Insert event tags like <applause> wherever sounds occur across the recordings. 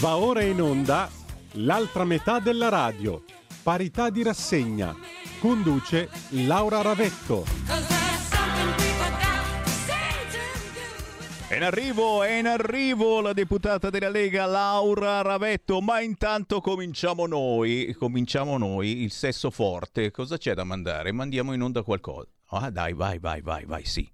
Va ora in onda l'altra metà della radio. Parità di rassegna. Conduce Laura Ravetto. È in arrivo, è in arrivo la deputata della Lega Laura Ravetto, ma intanto cominciamo noi, cominciamo noi, il sesso forte. Cosa c'è da mandare? Mandiamo in onda qualcosa. Ah dai, vai, vai, vai, vai, sì.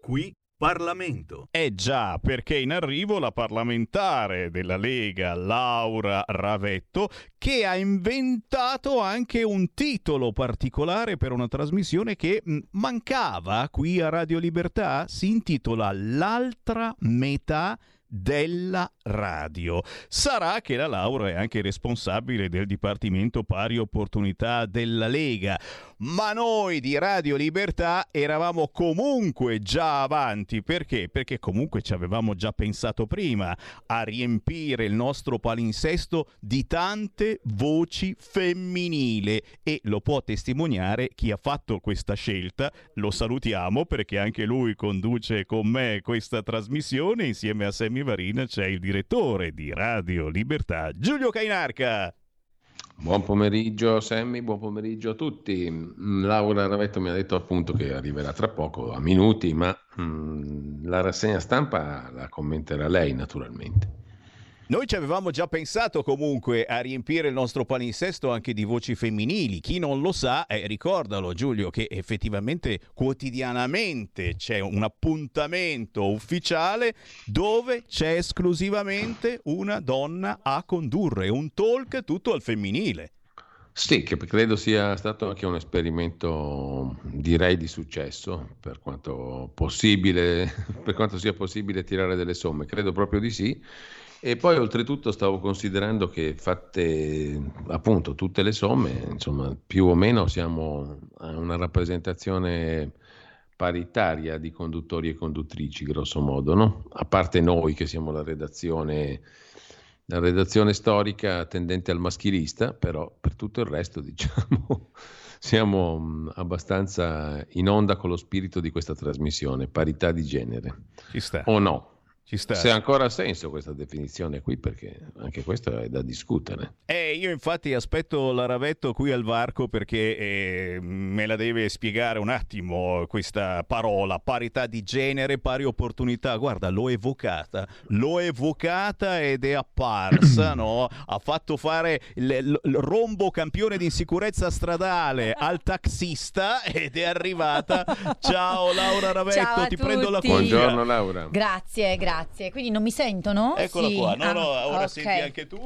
Qui Parlamento. Eh già, perché in arrivo la parlamentare della Lega Laura Ravetto che ha inventato anche un titolo particolare per una trasmissione che mh, mancava qui a Radio Libertà, si intitola L'altra metà della radio. Sarà che la Laura è anche responsabile del Dipartimento Pari Opportunità della Lega, ma noi di Radio Libertà eravamo comunque già avanti. Perché? Perché comunque ci avevamo già pensato prima a riempire il nostro palinsesto di tante voci femminili e lo può testimoniare chi ha fatto questa scelta. Lo salutiamo perché anche lui conduce con me questa trasmissione insieme a Sammy Varina c'è il direttore di Radio Libertà, Giulio Cainarca. Buon pomeriggio Sammy, buon pomeriggio a tutti. Mm, Laura Ravetto mi ha detto appunto che arriverà tra poco, a minuti, ma mm, la rassegna stampa la commenterà lei naturalmente. Noi ci avevamo già pensato comunque a riempire il nostro palinsesto anche di voci femminili. Chi non lo sa, eh, ricordalo Giulio, che effettivamente quotidianamente c'è un appuntamento ufficiale dove c'è esclusivamente una donna a condurre, un talk tutto al femminile. Sì, che credo sia stato anche un esperimento, direi, di successo, per quanto <laughs> per quanto sia possibile tirare delle somme. Credo proprio di sì e poi oltretutto stavo considerando che fatte appunto tutte le somme, insomma, più o meno siamo a una rappresentazione paritaria di conduttori e conduttrici, grosso modo, no? A parte noi che siamo la redazione, la redazione storica tendente al maschilista, però per tutto il resto, <laughs> diciamo, siamo abbastanza in onda con lo spirito di questa trasmissione, parità di genere. Ci sta. O no? Ci sta. Se ha ancora senso questa definizione qui, perché anche questo è da discutere. Eh, io infatti aspetto la Ravetto qui al varco perché eh, me la deve spiegare un attimo questa parola, parità di genere, pari opportunità. Guarda, l'ho evocata, l'ho evocata ed è apparsa, <clears throat> no? Ha fatto fare il, il rombo campione di insicurezza stradale al taxista ed è arrivata. <laughs> Ciao Laura Ravetto, Ciao ti tutti. prendo la cuffia. Buongiorno Laura. Grazie, grazie. Quindi non mi sentono? Eccola sì. qua. No, ah, no, ora okay. senti anche tu.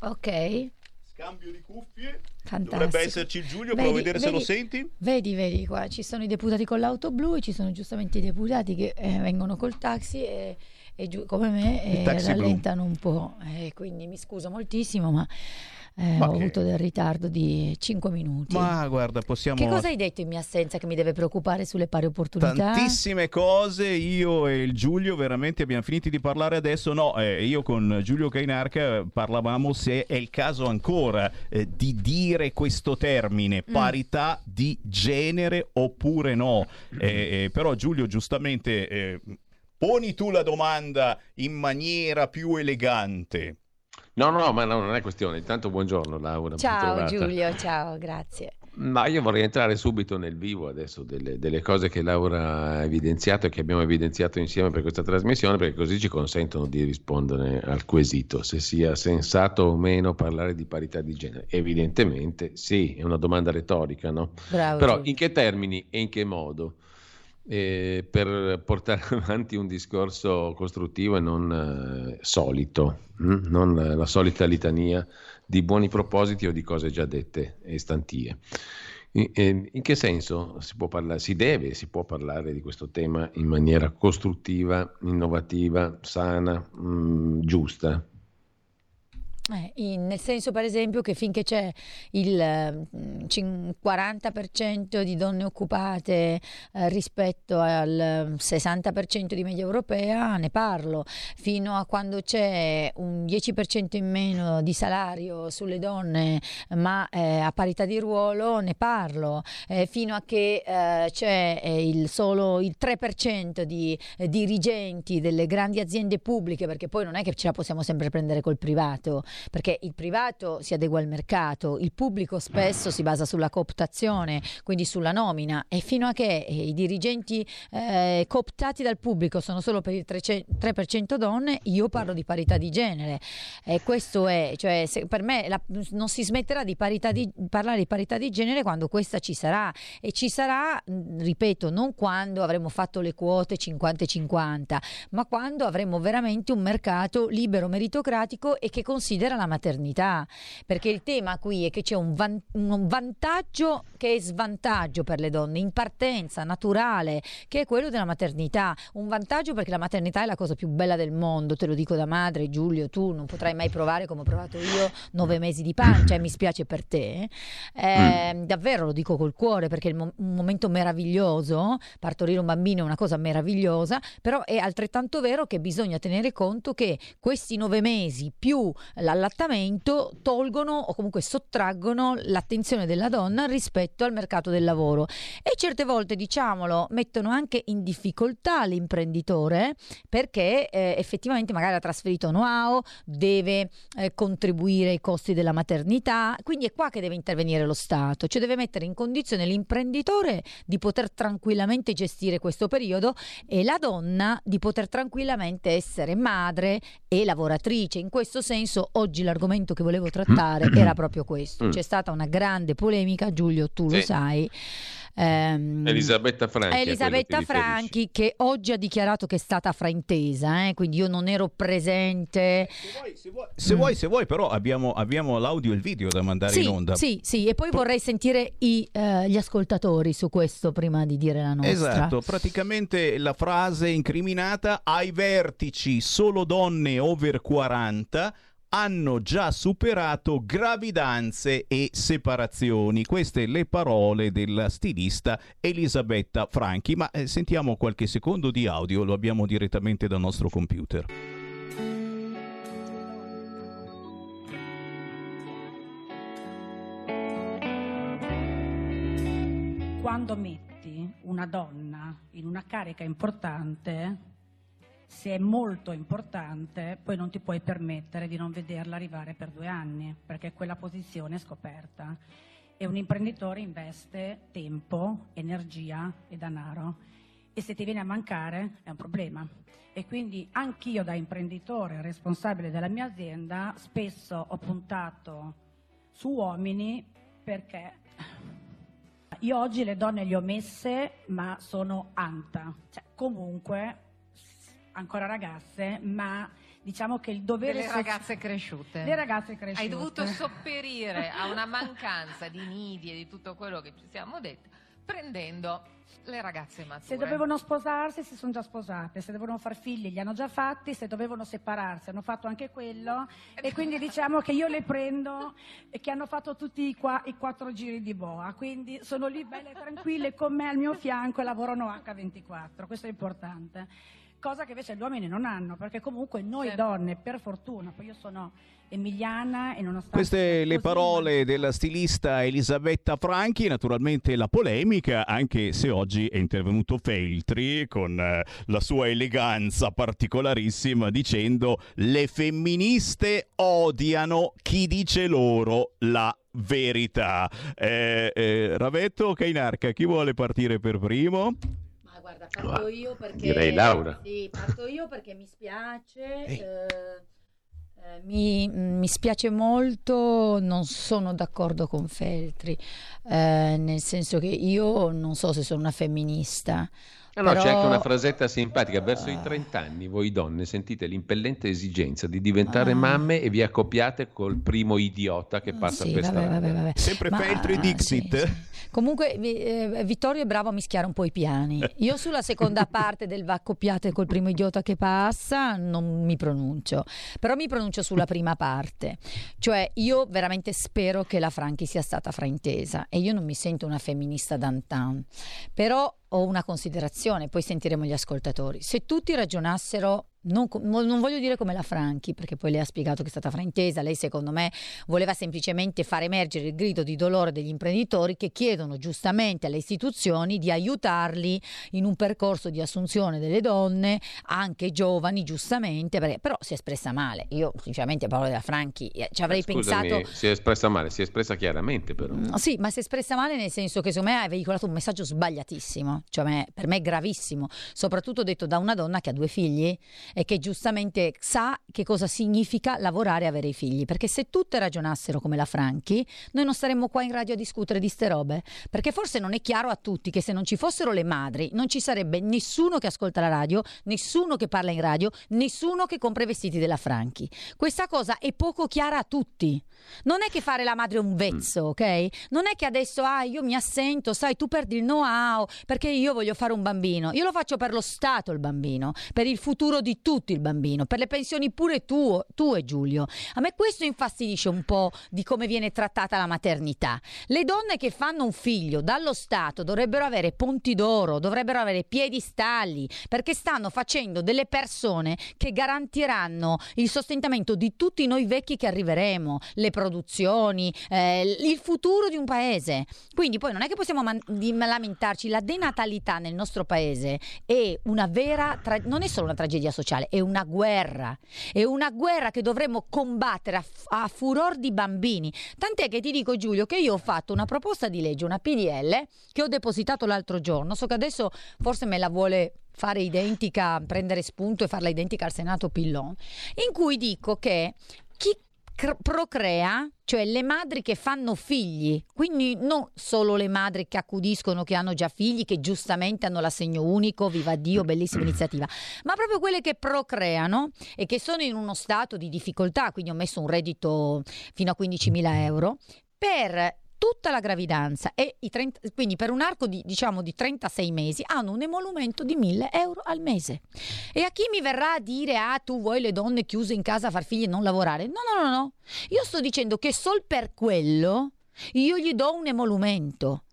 Ok. Scambio di cuffie. Fantastico. Dovrebbe esserci il Giulio, provo a vedere se lo senti. Vedi, vedi qua, ci sono i deputati con l'auto blu e ci sono giustamente i deputati che eh, vengono col taxi e, e giù, come me eh, taxi blu. rallentano un po'. Eh, quindi mi scuso moltissimo, ma, eh, ho che- avuto del ritardo di 5 minuti. Ma guarda, possiamo... Che cosa hai detto in mia assenza che mi deve preoccupare sulle pari opportunità? Tantissime cose, io e il Giulio veramente abbiamo finito di parlare adesso, no, eh, io con Giulio Cainarca parlavamo se è il caso ancora eh, di dire questo termine, Mm. parità di genere oppure no, Eh, eh, però Giulio giustamente eh, poni tu la domanda in maniera più elegante. No, no, ma no, non è questione. Intanto buongiorno Laura. Ciao. Giulio, ciao, grazie. Ma io vorrei entrare subito nel vivo adesso delle, delle cose che Laura ha evidenziato e che abbiamo evidenziato insieme per questa trasmissione, perché così ci consentono di rispondere al quesito se sia sensato o meno parlare di parità di genere. Evidentemente sì, è una domanda retorica, no? Bravo. Però in che termini e in che modo? Eh, per portare <laughs> avanti un discorso costruttivo e non eh, solito, hm? non eh, la solita litania di buoni propositi o di cose già dette e stantie. In, in che senso si può parlare, si deve si può parlare di questo tema in maniera costruttiva, innovativa, sana, mh, giusta? Eh, in- nel senso, per esempio, che finché c'è il mm, cin- 40% di donne occupate eh, rispetto al mm, 60% di media europea, ne parlo. Fino a quando c'è un 10% in meno di salario sulle donne, ma eh, a parità di ruolo, ne parlo. Eh, fino a che eh, c'è eh, il solo il 3% di eh, dirigenti delle grandi aziende pubbliche, perché poi non è che ce la possiamo sempre prendere col privato perché il privato si adegua al mercato, il pubblico spesso si basa sulla cooptazione, quindi sulla nomina e fino a che eh, i dirigenti eh, cooptati dal pubblico sono solo per il 300 3% donne, io parlo di parità di genere. E questo è, cioè, per me la- non si smetterà di, di parlare di parità di genere quando questa ci sarà e ci sarà, ripeto, non quando avremo fatto le quote 50-50, ma quando avremo veramente un mercato libero, meritocratico e che considera la maternità. Perché il tema qui è che c'è un, van- un vantaggio che è svantaggio per le donne in partenza naturale, che è quello della maternità. Un vantaggio perché la maternità è la cosa più bella del mondo, te lo dico da madre, Giulio, tu non potrai mai provare come ho provato io nove mesi di pancia, e mi spiace per te. Eh, Davvero lo dico col cuore perché è un momento meraviglioso, partorire un bambino è una cosa meravigliosa, però è altrettanto vero che bisogna tenere conto che questi nove mesi più l'allattamento tolgono o comunque sottraggono l'attenzione della donna rispetto al mercato del lavoro e certe volte, diciamolo, mettono anche in difficoltà l'imprenditore perché eh, effettivamente magari ha trasferito know-how, deve eh, contribuire ai costi della maternità, quindi è qua che deve intervenire lo Stato, cioè deve mettere in condizione l'imprenditore di poter tranquillamente gestire questo periodo e la donna di poter tranquillamente essere madre e lavoratrice. In questo senso oggi l'argomento che volevo <clears throat> trattare era proprio questo. Mm. C'è stata una grande polemica, Giulio, tu lo Sì. sai. ehm, Elisabetta Franchi. Elisabetta. Franchi che oggi ha dichiarato che è stata fraintesa, eh, quindi io non ero presente. Se vuoi, se vuoi, se vuoi, se vuoi, però abbiamo, abbiamo l'audio e il video da mandare Sì, in onda. sì, sì, e poi vorrei sentire i, eh, gli ascoltatori su questo prima di dire la nostra. Esatto, praticamente la frase incriminata ai vertici solo donne over 40 hanno già superato gravidanze e separazioni. Queste le parole della stilista Elisabetta Franchi. Ma eh, sentiamo qualche secondo di audio, lo abbiamo direttamente dal nostro computer. quando metti una donna in una carica importante, se è molto importante, poi non ti puoi permettere di non vederla arrivare per due anni, perché quella posizione è scoperta. E un imprenditore investe tempo, energia e denaro. E se ti viene a mancare è un problema. E quindi anch'io da imprenditore responsabile della mia azienda spesso ho puntato su uomini perché io oggi le donne le ho messe, ma sono anta, cioè comunque ancora ragazze, ma diciamo che il dovere soci- ragazze cresciute. le ragazze cresciute. Hai dovuto <laughs> sopperire a una mancanza di nidi e di tutto quello che ci siamo detti, prendendo le ragazze mature. Se dovevano sposarsi si sono già sposate, se dovevano far figli li hanno già fatti, se dovevano separarsi hanno fatto anche quello e quindi diciamo che io le prendo e che hanno fatto tutti i, qua- i quattro giri di boa, quindi sono lì belle e tranquille con me al mio fianco e lavorano H24, questo è importante. Cosa che invece gli uomini non hanno, perché comunque noi Certo. donne, per fortuna, poi io sono emiliana e nonostante... Queste le parole della stilista Elisabetta Franchi, naturalmente la polemica, anche se oggi è intervenuto Feltri con eh, la sua eleganza particolarissima dicendo le femministe odiano chi dice loro la verità. Eh, eh, Ravetto o Cainarca, chi vuole partire per primo? Guarda, parto io perché direi Laura. Sì, parto io perché mi spiace. Eh, eh, mi, mi spiace molto, non sono d'accordo con Feltri, eh, nel senso che io non so se sono una femminista, Ah, no, Però- c'è anche una frasetta simpatica. Verso i 30 anni, voi donne sentite l'impellente esigenza di diventare Ah. mamme e vi accoppiate col primo idiota che passa Sì, per vabbè, strada. vabbè, vabbè. Sempre Ma- Feltri Dixit. sì, sì. Comunque eh, Vittorio è bravo a mischiare un po' i piani. Io sulla seconda <laughs> parte del va accoppiate col primo idiota che passa non mi pronuncio, però mi pronuncio sulla prima parte. Cioè io veramente spero che la Franchi sia stata fraintesa e io non mi sento una femminista d'antan, però ho una considerazione, poi sentiremo gli ascoltatori. Se tutti ragionassero non, non voglio dire come la Franchi, perché poi lei ha spiegato che è stata fraintesa, lei secondo me voleva semplicemente far emergere il grido di dolore degli imprenditori che chiedono giustamente alle istituzioni di aiutarli in un percorso di assunzione delle donne, anche giovani, giustamente, perché, però si è espressa male. Io sinceramente parlo della Franchi, eh, ci avrei Scusami, pensato... si è espressa male, si è espressa chiaramente però. Mm, Sì, ma si è espressa male nel senso che secondo me ha veicolato un messaggio sbagliatissimo, cioè per me gravissimo, soprattutto detto da una donna che ha due figli e che giustamente sa che cosa significa lavorare e avere i figli, perché se tutte ragionassero come la Franchi, noi non staremmo qua in radio a discutere di ste robe, perché forse non è chiaro a tutti che se non ci fossero le madri non ci sarebbe nessuno che ascolta la radio, nessuno che parla in radio, nessuno che compra i vestiti della Franchi. Questa cosa è poco chiara a tutti. Non è che fare la madre è un vezzo, ok? Non è che adesso, ah, io mi assento, sai, tu perdi il know-how perché io voglio fare un bambino. Io lo faccio per lo Stato il bambino, per il futuro di tutti il bambino, per le pensioni pure tu, tu e Giulio. A me questo infastidisce un po' di come viene trattata la maternità. Le donne che fanno un figlio dallo Stato dovrebbero avere ponti d'oro, dovrebbero avere piedistalli, perché stanno facendo delle persone che garantiranno il sostentamento di tutti noi vecchi che arriveremo, le produzioni, eh, il futuro di un paese. Quindi poi non è che possiamo man- lamentarci, la denatalità nel nostro paese è una vera, tra- non è solo una tragedia sociale, è una guerra, è una guerra che dovremmo combattere a, a furor di bambini. Tant'è che ti dico Giulio che io ho fatto una proposta di legge, una PDL, che ho depositato l'altro giorno, so che adesso forse me la vuole fare identica, prendere spunto e farla identica al Senato Pillon, in cui dico che cr- procrea, cioè le madri che fanno figli, quindi non solo le madri che accudiscono, che hanno già figli, che giustamente hanno l'assegno unico, viva Dio, bellissima <clears throat> iniziativa, ma proprio quelle che procreano e che sono in uno stato di difficoltà, quindi ho messo un reddito fino a 15.000 euro, per tutta la gravidanza e i 30, quindi per un arco di, diciamo, di 36 mesi hanno un emolumento di 1000 euro al mese. E a chi mi verrà a dire ah tu vuoi le donne chiuse in casa a far figli e non lavorare? No, no, no, no. Io sto dicendo che sol per quello io gli do un emolumento.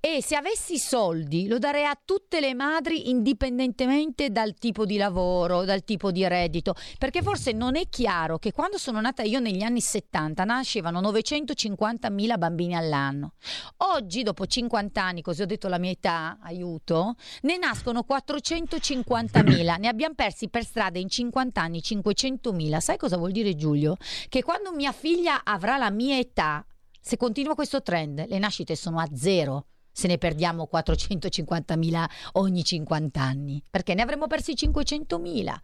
E se avessi soldi lo darei a tutte le madri indipendentemente dal tipo di lavoro, dal tipo di reddito, perché forse non è chiaro che quando sono nata io negli anni 70 nascevano 950.000 bambini all'anno. Oggi, dopo 50 anni, così ho detto la mia età, aiuto, ne nascono 450.000, ne abbiamo persi per strada in 50 anni 500.000. Sai cosa vuol dire Giulio? Che quando mia figlia avrà la mia età, se continua questo trend, le nascite sono a zero. Se ne perdiamo 450.000 ogni 50 anni, perché ne avremmo persi 500.000.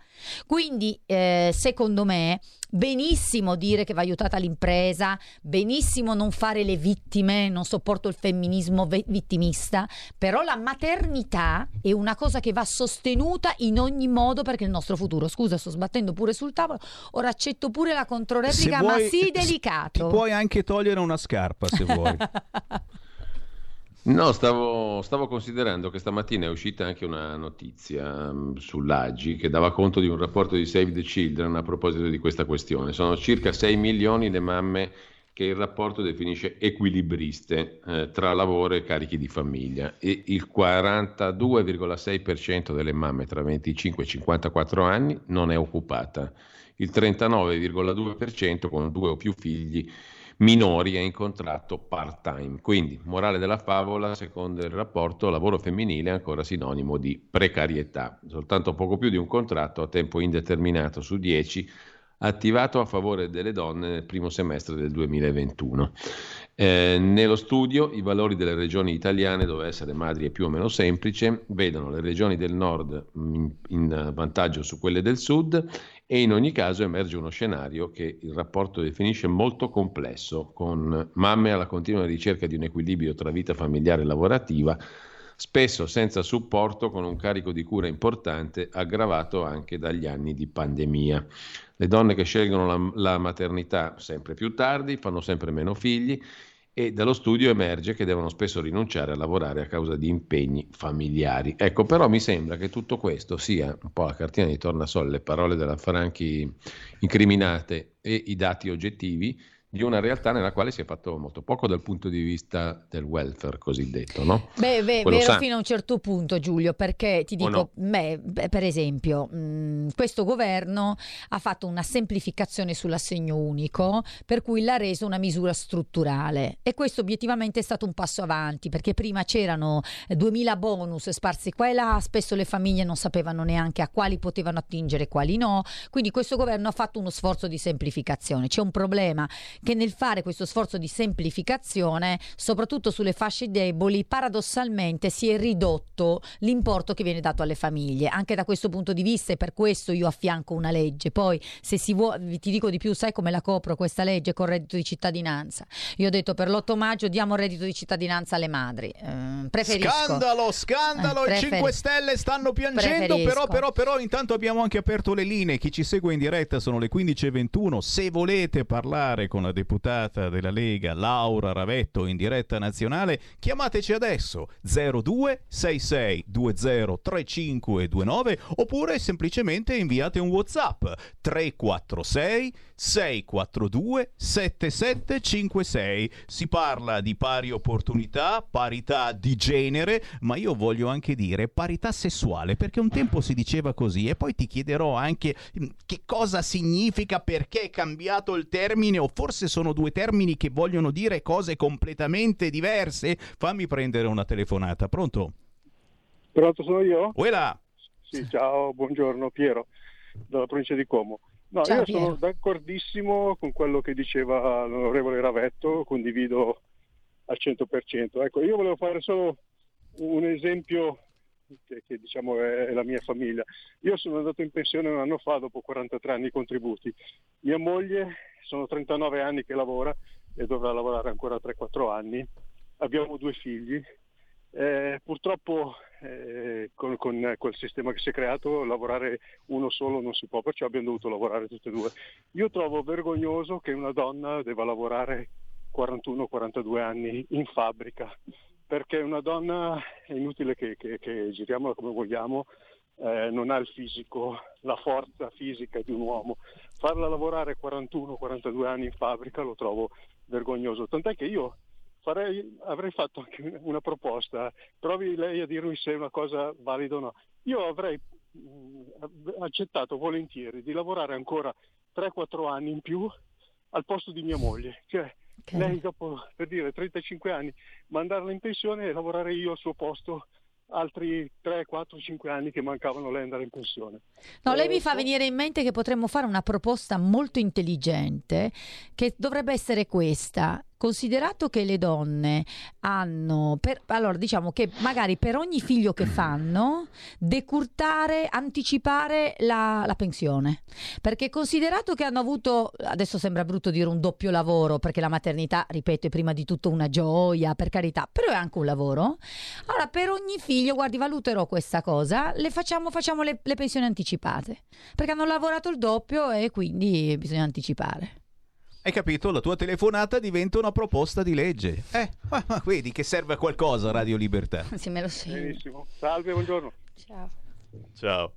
Quindi, eh, secondo me, benissimo dire che va aiutata l'impresa, benissimo non fare le vittime, non sopporto il femminismo ve- vittimista, però la maternità è una cosa che va sostenuta in ogni modo perché il nostro futuro. Scusa, sto sbattendo pure sul tavolo, ora accetto pure la controreplica, Se ma vuoi- sì <laughs> Ti delicato. puoi anche togliere una scarpa se vuoi. <laughs> No, stavo, stavo considerando che stamattina è uscita anche una notizia mh, sull'AGI che dava conto di un rapporto di Save the Children a proposito di questa questione. Sono circa 6 milioni le mamme che il rapporto definisce equilibriste eh, tra lavoro e carichi di famiglia e il 42,6% delle mamme tra 25 e 54 anni non è occupata, il 39,2% con due o più figli minori è in contratto part-time. Quindi, morale della favola, secondo il rapporto, lavoro femminile è ancora sinonimo di precarietà. Soltanto poco più di un contratto a tempo indeterminato su 10 attivato a favore delle donne nel primo semestre del 2021. Eh, nello studio i valori delle regioni italiane, dove essere madri è più o meno semplice, vedono le regioni del nord in, in vantaggio su quelle del sud e in ogni caso emerge uno scenario che il rapporto definisce molto complesso, con mamme alla continua ricerca di un equilibrio tra vita familiare e lavorativa, spesso senza supporto con un carico di cura importante aggravato anche dagli anni di pandemia. Le donne che scelgono la, la maternità sempre più tardi fanno sempre meno figli e dallo studio emerge che devono spesso rinunciare a lavorare a causa di impegni familiari. Ecco, però mi sembra che tutto questo sia un po' la cartina di tornasole, le parole della Franchi incriminate e i dati oggettivi di una realtà nella quale si è fatto molto poco dal punto di vista del welfare cosiddetto, no? Beh, beh vero sa. fino a un certo punto, Giulio, perché ti dico, no? me, per esempio, mh, questo governo ha fatto una semplificazione sull'assegno unico, per cui l'ha reso una misura strutturale e questo obiettivamente è stato un passo avanti, perché prima c'erano 2000 bonus sparsi qua e là, spesso le famiglie non sapevano neanche a quali potevano attingere e quali no, quindi questo governo ha fatto uno sforzo di semplificazione. C'è un problema che nel fare questo sforzo di semplificazione, soprattutto sulle fasce deboli, paradossalmente si è ridotto l'importo che viene dato alle famiglie. Anche da questo punto di vista e per questo io affianco una legge. Poi se si vuole, ti dico di più, sai come la copro questa legge con reddito di cittadinanza? Io ho detto per l'8 maggio diamo reddito di cittadinanza alle madri. Eh, preferisco. Scandalo, scandalo, eh, prefer- i 5 Stelle stanno piangendo, però, però, però intanto abbiamo anche aperto le linee. Chi ci segue in diretta sono le 15.21. Se volete parlare con la deputata della Lega Laura Ravetto in diretta nazionale, chiamateci adesso 02 66 20 3529 oppure semplicemente inviate un WhatsApp 346 642 7756. Si parla di pari opportunità, parità di genere, ma io voglio anche dire parità sessuale, perché un tempo si diceva così e poi ti chiederò anche mm, che cosa significa, perché è cambiato il termine o forse forse sono due termini che vogliono dire cose completamente diverse? Fammi prendere una telefonata. Pronto? Pronto, sono io? Uela. Sì, ciao, buongiorno, Piero, dalla provincia di Como. No, ciao, io Piero. sono d'accordissimo con quello che diceva l'onorevole Ravetto, condivido al 100%. Ecco, io volevo fare solo un esempio che, che diciamo è, è, la mia famiglia. Io sono andato in pensione un anno fa dopo 43 anni di contributi. Mia moglie sono 39 anni che lavora e dovrà lavorare ancora 3-4 anni. Abbiamo due figli. Eh, purtroppo eh, con, con, quel sistema che si è creato lavorare uno solo non si può, perciò abbiamo dovuto lavorare tutte e due. Io trovo vergognoso che una donna debba lavorare 41-42 anni in fabbrica, perché una donna è inutile che, che, che giriamola come vogliamo, eh, non ha il fisico, la forza fisica di un uomo. Farla lavorare 41-42 anni in fabbrica lo trovo vergognoso, tant'è che io farei, avrei fatto anche una proposta, provi lei a dirmi se è una cosa valida o no. Io avrei mh, accettato volentieri di lavorare ancora 3-4 anni in più al posto di mia moglie. Cioè, okay. lei dopo, per dire, 35 anni, mandarla in pensione e lavorare io al suo posto altri 3, 4, 5 anni che mancavano lei andare in pensione. No, lei mi fa venire in mente che potremmo fare una proposta molto intelligente che dovrebbe essere questa. Considerato che le donne hanno, per, allora diciamo che magari per ogni figlio che fanno, decurtare, anticipare la, la, pensione. Perché considerato che hanno avuto, adesso sembra brutto dire un doppio lavoro, perché la maternità, ripeto, è prima di tutto una gioia, per carità, però è anche un lavoro. Allora per ogni figlio, guardi, valuterò questa cosa, le facciamo, facciamo le, le pensioni anticipate, perché hanno lavorato il doppio e quindi bisogna anticipare. Hai capito? La tua telefonata diventa una proposta di legge. Eh, ma, ma vedi che serve a qualcosa Radio Libertà. Sì, me lo segno. Benissimo. Salve, buongiorno. Ciao. Ciao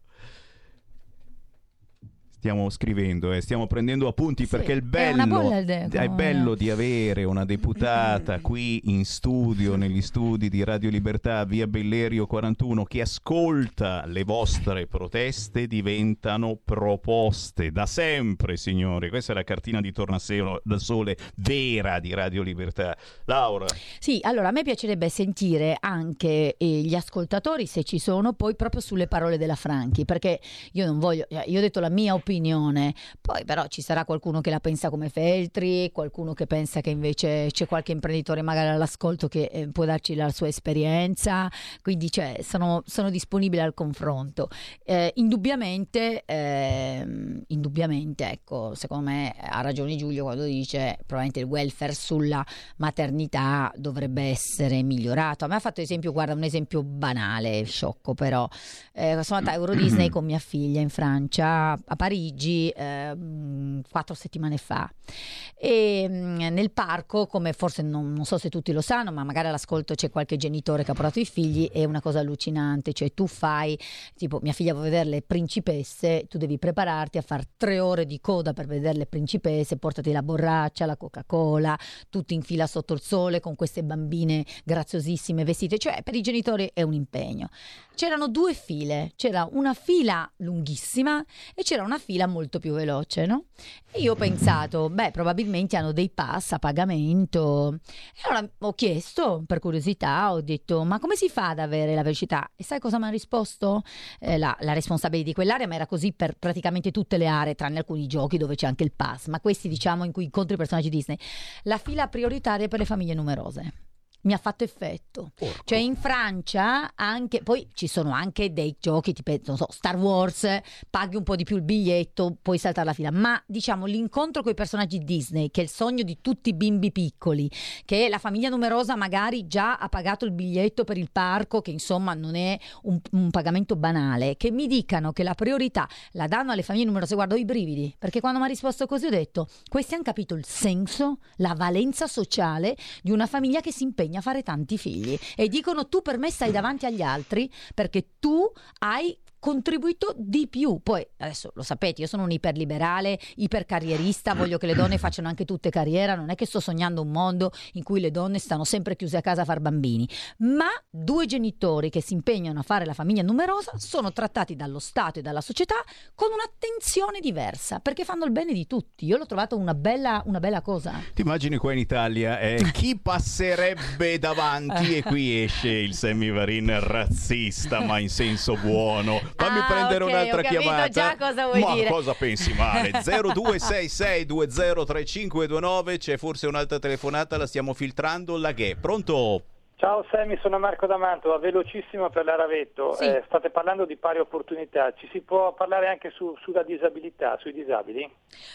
stiamo scrivendo, eh, stiamo prendendo appunti sì, perché il bello, è, è, bello di avere una deputata qui in studio, negli studi di Radio Libertà, via Bellerio 41, che ascolta le vostre proteste, diventano proposte da sempre, signori. Questa è la cartina di tornasole da sole vera di Radio Libertà. Laura. Sì, allora a me piacerebbe sentire anche eh, gli ascoltatori, se ci sono, poi proprio sulle parole della Franchi, perché io non voglio, io ho detto la mia opinione opinione. Poi però ci sarà qualcuno che la pensa come Feltri, qualcuno che pensa che invece c'è qualche imprenditore magari all'ascolto che eh, può darci la sua esperienza, quindi cioè, sono, sono disponibile al confronto. Eh, indubbiamente, eh, indubbiamente, ecco, secondo me ha ragione Giulio quando dice probabilmente il welfare sulla maternità dovrebbe essere migliorato. A me ha fatto esempio, guarda, un esempio banale, sciocco però. Eh, sono andata a Euro Disney <clears throat> con mia figlia in Francia, a Parigi, eh, quattro settimane fa. E mm, nel parco, come forse non, non, so se tutti lo sanno, ma magari all'ascolto c'è qualche genitore che ha portato i figli, è una cosa allucinante. Cioè, tu fai, tipo, mia figlia vuole vedere le principesse, tu devi prepararti a fare tre ore di coda per vedere le principesse, portati la borraccia, la Coca-Cola, tutti in fila sotto il sole con queste bambine graziosissime vestite. Cioè, per i genitori è un impegno. C'erano due file, c'era una fila lunghissima e c'era una fila molto più veloce, no? E io ho pensato, beh, probabilmente hanno dei pass a pagamento. E allora ho chiesto, per curiosità, ho detto, ma come si fa ad avere la velocità? E sai cosa mi ha risposto? Eh, la, la responsabile di quell'area, ma era così per praticamente tutte le aree, tranne alcuni giochi dove c'è anche il pass, ma questi diciamo in cui incontri personaggi Disney. La fila prioritaria per le famiglie numerose mi ha fatto effetto. Porco. Cioè in Francia anche, poi ci sono anche dei giochi tipo, non so, Star Wars, paghi un po' di più il biglietto, puoi saltare la fila, ma diciamo l'incontro con i personaggi Disney, che è il sogno di tutti i bimbi piccoli, che la famiglia numerosa magari già ha pagato il biglietto per il parco, che insomma non è un, un pagamento banale, che mi dicano che la priorità la danno alle famiglie numerose, guardo i brividi, perché quando mi ha risposto così ho detto, questi hanno capito il senso, la valenza sociale di una famiglia che si impegna impegna a fare tanti figli. E dicono tu per me stai davanti agli altri perché tu hai contribuito di più. Poi adesso lo sapete, io sono un iperliberale, ipercarrierista, voglio che le donne <clears throat> facciano anche tutte carriera, non è che sto sognando un mondo in cui le donne stanno sempre chiuse a casa a far bambini, ma due genitori che si impegnano a fare la famiglia numerosa sono trattati dallo Stato e dalla società con un'attenzione diversa, perché fanno il bene di tutti. Io l'ho trovato una bella, una bella cosa. Ti immagini qua in Italia eh, <laughs> chi passerebbe davanti e qui esce il semivarin razzista, ma in senso buono Fammi ah, prendere okay, un'altra chiamata. già cosa vuoi Ma dire. cosa pensi male? 0266203529 <laughs> c'è forse un'altra telefonata, la stiamo filtrando. La che? Pronto? Ciao Sammy, sono Marco da Mantova, velocissimo per la Ravetto. Sì. Eh, state parlando di pari opportunità, ci si può parlare anche su, sulla disabilità, sui disabili?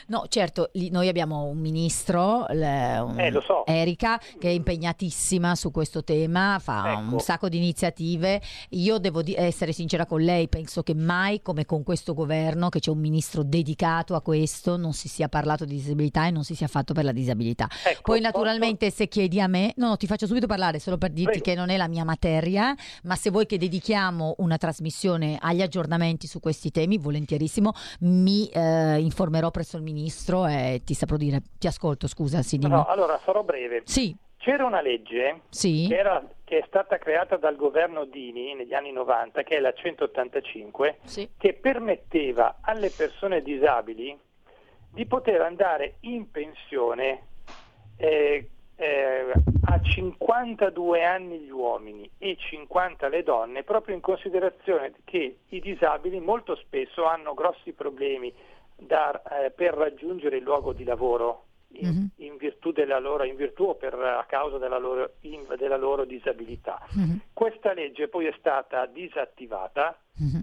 No, certo, lì noi abbiamo un ministro, le- un- Eh, lo so. Erika, che è impegnatissima su questo tema, fa Ecco. un sacco di iniziative. Io devo di- essere sincera con lei, penso che mai come con questo governo, che c'è un ministro dedicato a questo, non si sia parlato di disabilità e non si sia fatto per la disabilità. Ecco, Poi naturalmente se chiedi a me, no, no, ti faccio subito parlare solo per dirti Prego. che non è la mia materia, ma se vuoi che dedichiamo una trasmissione agli aggiornamenti su questi temi, volentierissimo, mi eh, informerò presso il ministro e ti saprò dire, ti ascolto, scusa, dimmi. No, allora sarò breve. Sì, C'era una legge sì, che, era- che è stata creata dal governo Dini negli anni 90, che è la 185, sì. che permetteva alle persone disabili di poter andare in pensione eh, eh, a 52 anni gli uomini e 50 le donne, proprio in considerazione che i disabili molto spesso hanno grossi problemi da- eh, per raggiungere il luogo di lavoro in, Mhm. in virtù della loro, in virtù o per, a causa della loro, in- della loro disabilità. Mhm, Questa legge poi è stata disattivata. mhm.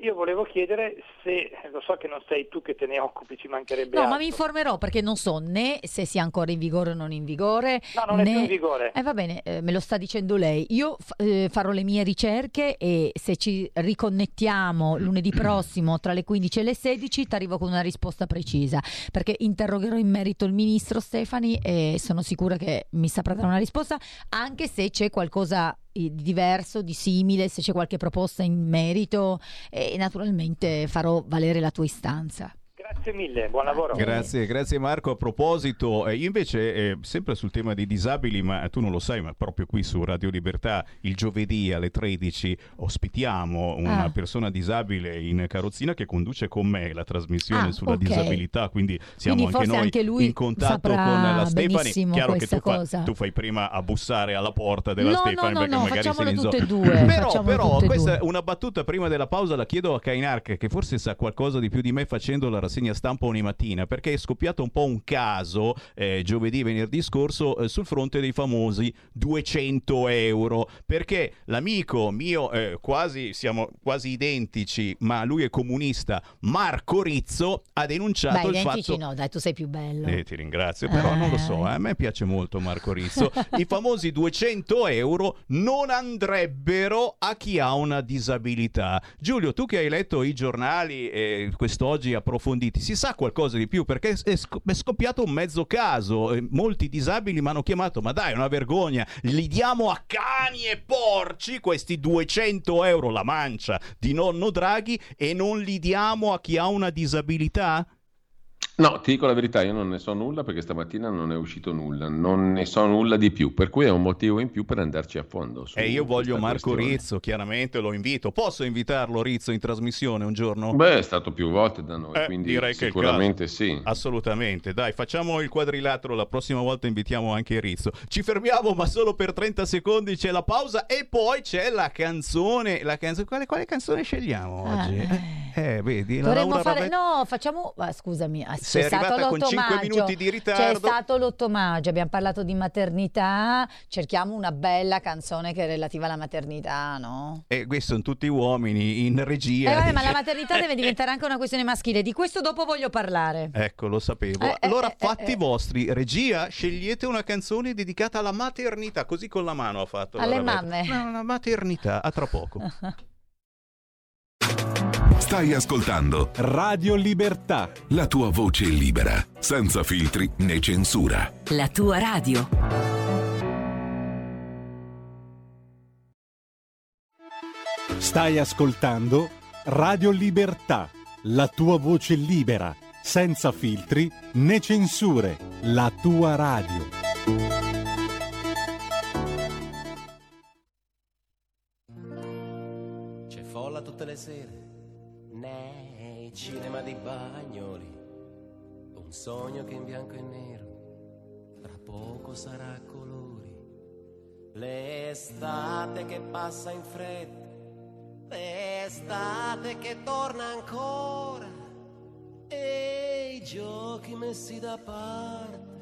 Io volevo chiedere se, lo so che non sei tu che te ne occupi, ci mancherebbe No, altro. ma mi informerò perché non so né se sia ancora in vigore o non in vigore. No, non è né- più in vigore. Eh, va bene, eh, me lo sta dicendo lei. Io f- eh, farò le mie ricerche e se ci riconnettiamo lunedì <clears throat> prossimo tra le 15 e le 16 ti arrivo con una risposta precisa perché interrogherò in merito il ministro Stefani e sono sicura che mi saprà dare una risposta anche se c'è qualcosa eh, di diverso, di simile, se c'è qualche proposta in merito e naturalmente farò valere la tua istanza. Grazie mille, buon lavoro. Grazie, grazie Marco. A proposito, eh, io invece, eh, sempre sul tema dei disabili, ma tu non lo sai, ma proprio qui su Radio Libertà, il giovedì alle 13 ospitiamo una Ah. persona disabile in carrozzina che conduce con me la trasmissione Ah, sulla ok. disabilità, quindi siamo Quindi anche forse noi anche lui in contatto saprà con la Stefani. benissimo Chiaro che questa tu, fa- cosa. tu fai prima a bussare alla porta della No, Stefani no, no, perché no, magari facciamolo sei in tutte e due, <laughs> Però, facciamolo però questa due. è una battuta prima della pausa, la chiedo a Kainark che forse sa qualcosa di più di me facendo la rassegna stampa ogni mattina, perché è scoppiato un po' un caso eh, giovedì e venerdì scorso eh, sul fronte dei famosi 200 euro, perché l'amico mio, eh, quasi siamo quasi identici, ma lui è comunista, Marco Rizzo, ha denunciato Beh, il fatto... no, dai, tu sei più bello. Eh, ti ringrazio, però non lo so, eh, a me piace molto Marco Rizzo. I famosi 200 euro non andrebbero a chi ha una disabilità. Giulio, tu che hai letto i giornali eh, quest'oggi approfonditi, si sa qualcosa di più? Perché è, sc- è scoppiato un mezzo caso. molti disabili mi hanno chiamato, ma dai, è una vergogna, li diamo a cani e porci questi 200 euro, la mancia di nonno Draghi, e non li diamo a chi ha una disabilità? No, ti dico la verità, io non ne so nulla perché stamattina non è uscito nulla, non ne so nulla di più, per cui è un motivo in più per andarci a fondo. E io voglio Marco questione. Rizzo, chiaramente lo invito. Posso invitarlo Rizzo in trasmissione un giorno? Beh, è stato più volte da noi, Eh, quindi direi che sicuramente caso. sì. Assolutamente, dai, facciamo il quadrilatero, la prossima volta invitiamo anche Rizzo. Ci fermiamo, ma solo per 30 secondi c'è la pausa e poi c'è la canzone. La canzone quale, quale canzone scegliamo oggi? Ah, Eh, vedi, la Dovremmo Laura fare, Ravetto- no, facciamo, ah, scusami, ah, Sei c'è arrivata con l'8 cinque maggio, minuti di C'è ritardo. stato l'8 maggio, abbiamo parlato di maternità, cerchiamo una bella canzone che è relativa alla maternità, no? E questi sono tutti uomini in Eh, regia. vabbè, ma la <laughs> maternità deve diventare anche una questione maschile, di questo dopo voglio parlare. Ecco, lo sapevo. Eh, eh, allora, eh, eh, fatti eh. vostri. Regia, scegliete una canzone dedicata alla maternità. Così con la mano ha fatto. Alle mamme. No, la maternità. A tra poco. <laughs> Stai ascoltando Radio Libertà. la tua voce libera, senza filtri né censura. La tua radio. Stai ascoltando Radio Libertà. La tua voce libera, senza filtri né censure. La tua radio. C'è folla tutte le sere nei cinema di Bagnoli. Un sogno che in bianco e nero tra poco sarà a colori. L'estate che passa in fretta, l'estate che torna ancora. E i giochi messi da parte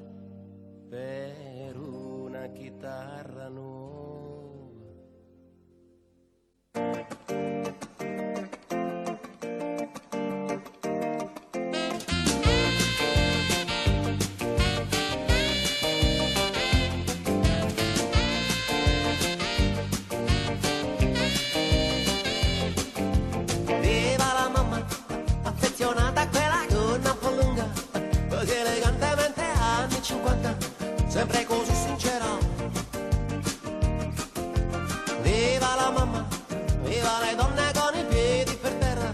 per una chitarra nuova. Sempre così sincera. Viva la mamma, viva le donne con i piedi per terra,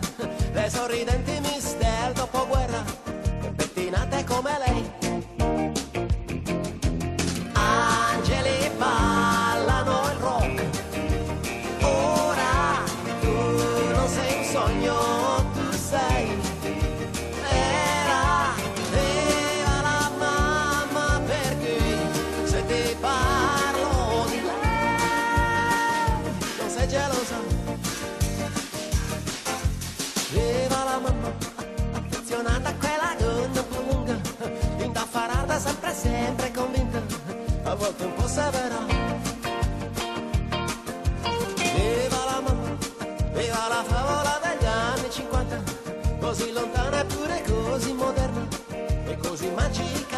le sorridenti a volte un po' severa. Viva la mamma, viva la favola degli anni 50, così lontana eppure così moderna e così magica.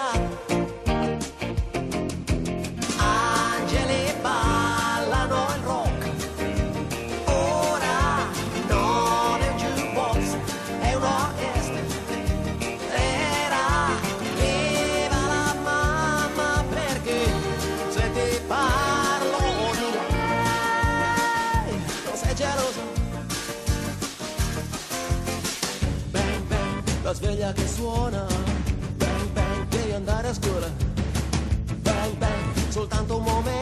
Sveglia che suona. Bang bang, devi andare a scuola. Bang bang, soltanto un momento.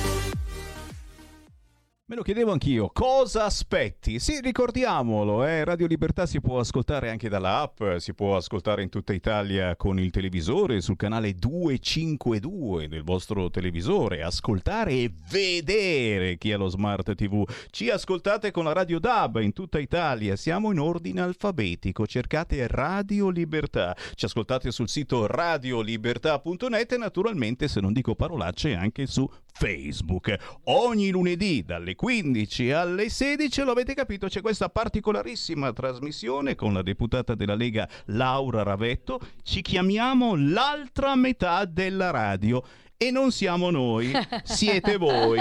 Me lo chiedevo anch'io, cosa aspetti? Sì, ricordiamolo, eh, Radio Libertà si può ascoltare anche dalla app, si può ascoltare in tutta Italia con il televisore sul canale 252 del vostro televisore, ascoltare e vedere chi ha lo smart TV. Ci ascoltate con la Radio DAB in tutta Italia, siamo in ordine alfabetico, cercate Radio Libertà, ci ascoltate sul sito radiolibertà.net e naturalmente, se non dico parolacce, anche su Facebook. Ogni lunedì dalle 15 alle 16, lo avete capito, c'è questa particolarissima trasmissione con la deputata della Lega Laura Ravetto. Ci chiamiamo l'altra metà della radio. E non siamo noi, <laughs> siete voi.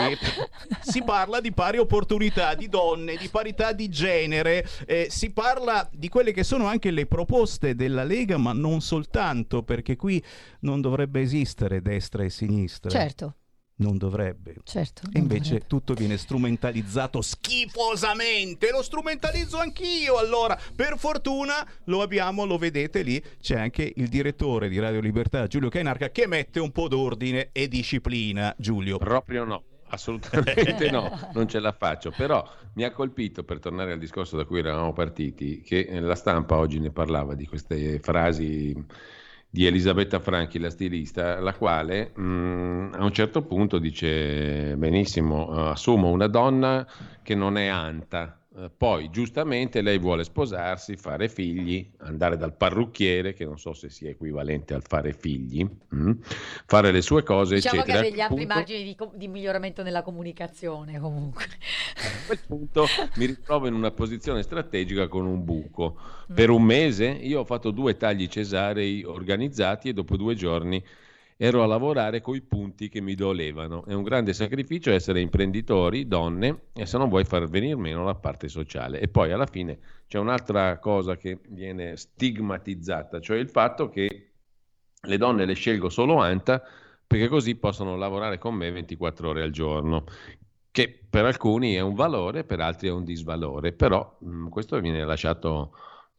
Si parla di pari opportunità, di donne, di parità di genere, eh, si parla di quelle che sono anche le proposte della Lega, ma non soltanto, perché qui non dovrebbe esistere destra e sinistra. Certo. Non dovrebbe. Certo. E invece tutto viene strumentalizzato schifosamente. Lo strumentalizzo anch'io. Allora, per fortuna lo abbiamo, lo vedete lì. C'è anche il direttore di Radio Libertà, Giulio Cainarca, che mette un po' d'ordine e disciplina. Giulio. Proprio no. Assolutamente no, non ce la faccio. Però mi ha colpito, per tornare al discorso da cui eravamo partiti, che la stampa oggi ne parlava di queste frasi di Elisabetta Franchi, la stilista, la quale mh, a un certo punto dice benissimo, eh, assumo una donna che non è anta, eh, poi giustamente lei vuole sposarsi, fare figli, andare dal parrucchiere, che non so se sia equivalente al fare figli, mh, fare le sue cose, Diciamo eccetera. che ha degli ampli Punto- margini di, di miglioramento nella comunicazione comunque. a quel punto mi ritrovo in una posizione strategica con un buco. Per un mese io ho fatto due tagli cesarei organizzati e dopo due giorni ero a lavorare coi punti che mi dolevano. È un grande sacrificio essere imprenditori, donne, e se non vuoi far venire meno la parte sociale. E poi alla fine c'è un'altra cosa che viene stigmatizzata, cioè il fatto che le donne le scelgo solo anta perché così possono lavorare con me 24 ore al giorno che per alcuni è un valore, per altri è un disvalore, però mh, questo viene lasciato,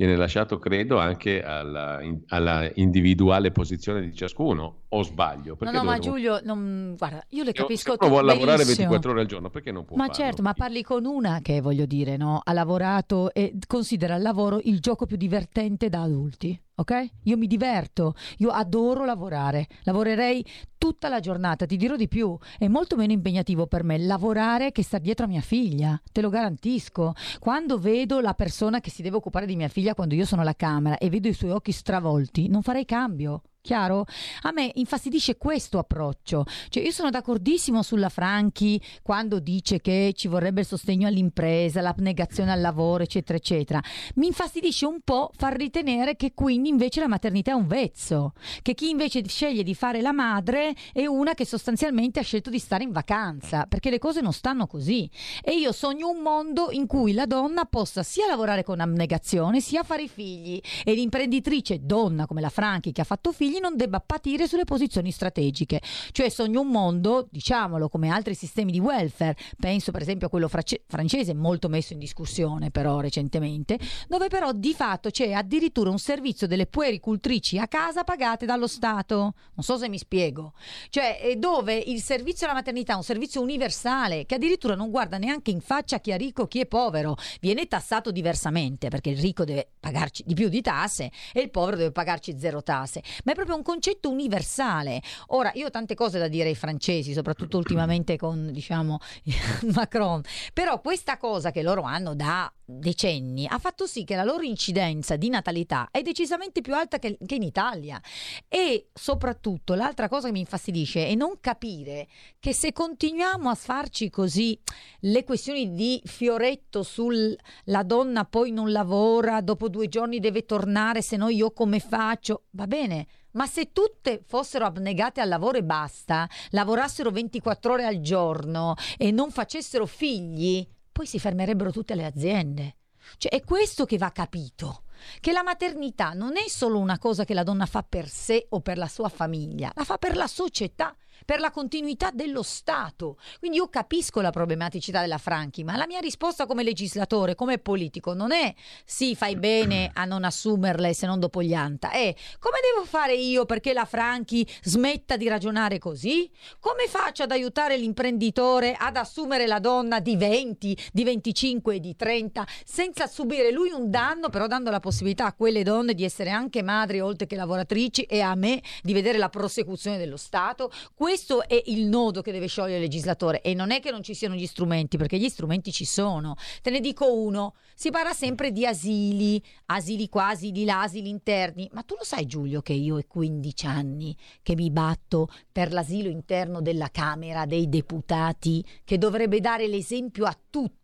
viene lasciato, credo, anche alla, in- alla individuale posizione di ciascuno, o sbaglio? No, no, ma dovremmo- Giulio, non- guarda, io le Io- capisco uno vuole lavorare benissimo. 24 ore al giorno, perché non può Ma farlo? certo, ma parli con una che voglio dire, no? Ha lavorato e considera il lavoro il gioco più divertente da adulti, ok? Io mi diverto, io adoro lavorare, lavorerei tutta la giornata, ti dirò di più, è molto meno impegnativo per me lavorare che stare dietro a mia figlia, te lo garantisco. Quando vedo la persona che si deve occupare di mia figlia quando io sono alla camera e vedo i suoi occhi stravolti, non farei cambio. Chiaro? A me infastidisce questo approccio. Cioè, io sono d'accordissimo sulla Franchi quando dice che ci vorrebbe il sostegno all'impresa, l'abnegazione al lavoro, eccetera, eccetera. Mi infastidisce un po' far ritenere che quindi invece la maternità è un vezzo, che chi invece sceglie di fare la madre è una che sostanzialmente ha scelto di stare in vacanza, perché le cose non stanno così. E io sogno un mondo in cui la donna possa sia lavorare con abnegazione, sia fare i figli e l'imprenditrice donna come la Franchi che ha fatto figli figli non debba patire sulle posizioni strategiche. Cioè sogno un mondo, diciamolo, come altri sistemi di welfare, penso per esempio a quello frace- francese, molto messo in discussione però recentemente, dove però di fatto c'è addirittura un servizio delle puericultrici a casa pagate dallo Stato. Non so se mi spiego. Cioè dove il servizio alla maternità è un servizio universale che addirittura non guarda neanche in faccia chi è ricco e chi è povero, viene tassato diversamente perché il ricco deve pagarci di più di tasse e il povero deve pagarci zero tasse, ma è proprio un concetto universale. Ora, io ho tante cose da dire ai francesi, soprattutto ultimamente con, diciamo, <laughs> Macron, però questa cosa che loro hanno da decenni ha fatto sì che la loro incidenza di natalità è decisamente più alta che, che in Italia e soprattutto l'altra cosa che mi infastidisce è non capire che se continuiamo a farci così le questioni di fioretto sul la donna poi non lavora, dopo due giorni deve tornare, se no io come faccio? Va bene, ma se tutte fossero abnegate al lavoro e basta, lavorassero 24 ore al giorno e non facessero figli, poi si fermerebbero tutte le aziende. Cioè, è questo che va capito che la maternità non è solo una cosa che la donna fa per sé o per la sua famiglia, la fa per la società per la continuità dello Stato. Quindi io capisco la problematicità della Franchi, ma la mia risposta come legislatore, come politico, non è sì, fai bene a non assumerle se non dopo gli anta, è come devo fare io perché la Franchi smetta di ragionare così? Come faccio ad aiutare l'imprenditore ad assumere la donna di 20, di 25 e di 30 senza subire lui un danno, però dando la possibilità a quelle donne di essere anche madri oltre che lavoratrici e a me di vedere la prosecuzione dello Stato? Questo è il nodo che deve sciogliere il legislatore e non è che non ci siano gli strumenti, perché gli strumenti ci sono. Te ne dico uno, si parla sempre di asili, asili qua, asili là, asili interni, ma tu lo sai Giulio che io ho 15 anni che mi batto per l'asilo interno della Camera dei Deputati, che dovrebbe dare l'esempio a tutto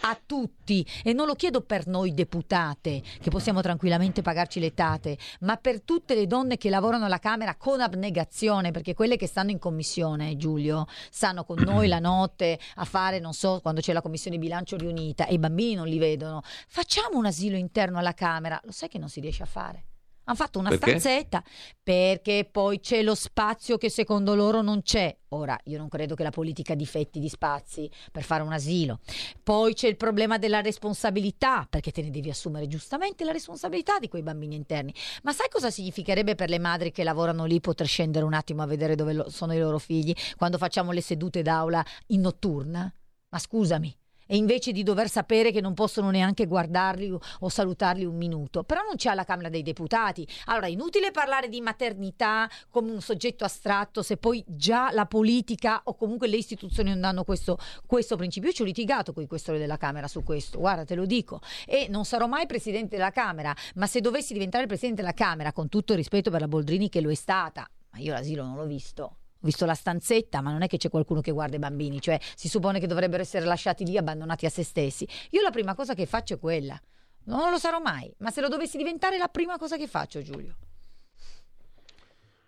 a tutti e non lo chiedo per noi deputate che possiamo tranquillamente pagarci le tate, ma per tutte le donne che lavorano alla Camera con abnegazione, perché quelle che stanno in commissione, Giulio, stanno con noi la notte a fare, non so, quando c'è la commissione bilancio riunita e i bambini non li vedono. Facciamo un asilo interno alla Camera, lo sai che non si riesce a fare. Hanno fatto una perché? stanzetta perché poi c'è lo spazio che secondo loro non c'è. Ora, io non credo che la politica difetti di spazi per fare un asilo. Poi c'è il problema della responsabilità, perché te ne devi assumere giustamente la responsabilità di quei bambini interni. Ma sai cosa significherebbe per le madri che lavorano lì poter scendere un attimo a vedere dove sono i loro figli quando facciamo le sedute d'aula in notturna? Ma scusami, e invece di dover sapere che non possono neanche guardarli o salutarli un minuto. Però non c'è la Camera dei Deputati. Allora, inutile parlare di maternità come un soggetto astratto se poi già la politica o comunque le istituzioni non danno questo, questo principio. Io ci ho litigato con i questori della Camera su questo, guarda, te lo dico. E non sarò mai Presidente della Camera, ma se dovessi diventare Presidente della Camera, con tutto il rispetto per la Boldrini che lo è stata, ma io l'asilo non l'ho visto ho visto la stanzetta, ma non è che c'è qualcuno che guarda i bambini, cioè si suppone che dovrebbero essere lasciati lì abbandonati a se stessi. Io la prima cosa che faccio è quella. Non lo sarò mai, ma se lo dovessi diventare è la prima cosa che faccio, Giulio.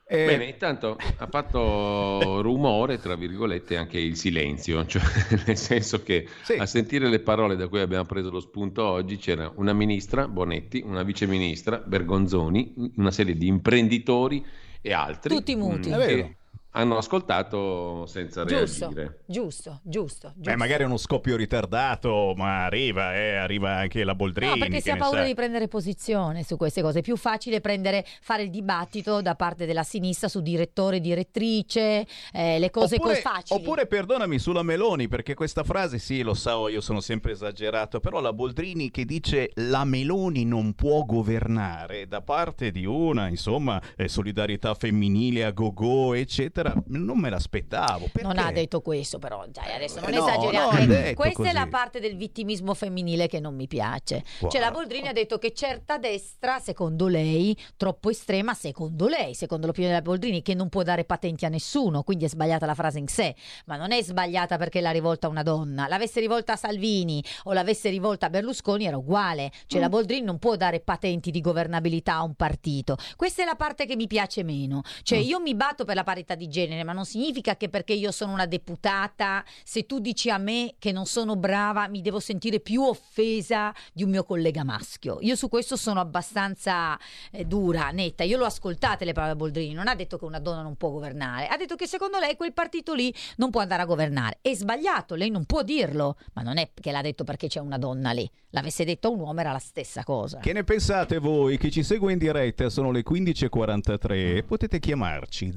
Eh... Bene, intanto ha fatto <laughs> rumore, tra virgolette, anche il silenzio, <laughs> cioè nel senso che sì. a sentire le parole da cui abbiamo preso lo spunto oggi c'era una ministra, Bonetti, una viceministra, Bergonzoni, una serie di imprenditori e altri. Tutti muti. Mh, che, hanno ascoltato senza giusto, reagire. Giusto, giusto, giusto. Beh, magari è uno scoppio ritardato, ma arriva, eh, arriva anche la Boldrini. No, perché si ha paura sa. di prendere posizione su queste cose. È più facile prendere, fare il dibattito da parte della sinistra su direttore, direttrice, eh, le cose oppure, facili. Oppure, perdonami, sulla Meloni, perché questa frase, sì, lo so, io sono sempre esagerato, però la Boldrini che dice la Meloni non può governare da parte di una, insomma, eh, solidarietà femminile a go-go, eccetera eccetera, non me l'aspettavo. Perché? Non ha detto questo, però dai, adesso non eh no, esageriamo. No, questa così. è la parte del vittimismo femminile che non mi piace. Wow. Cioè, la Boldrini ha detto che certa destra, secondo lei, troppo estrema, secondo lei, secondo l'opinione della Boldrini, che non può dare patenti a nessuno, quindi è sbagliata la frase in sé, ma non è sbagliata perché l'ha rivolta a una donna. L'avesse rivolta a Salvini o l'avesse rivolta a Berlusconi era uguale. Cioè, mm. la Boldrini non può dare patenti di governabilità a un partito. Questa è la parte che mi piace meno. Cioè, mm. io mi batto per la parità di genere, ma non significa che perché io sono una deputata, se tu dici a me che non sono brava, mi devo sentire più offesa di un mio collega maschio. Io su questo sono abbastanza eh, dura, netta. Io l'ho ascoltate le parole Boldrini, non ha detto che una donna non può governare, ha detto che secondo lei quel partito lì non può andare a governare. È sbagliato, lei non può dirlo, ma non è che l'ha detto perché c'è una donna lì. L'avesse detto a un uomo era la stessa cosa. Che ne pensate voi? Chi ci segue in diretta sono le 15.43. Potete chiamarci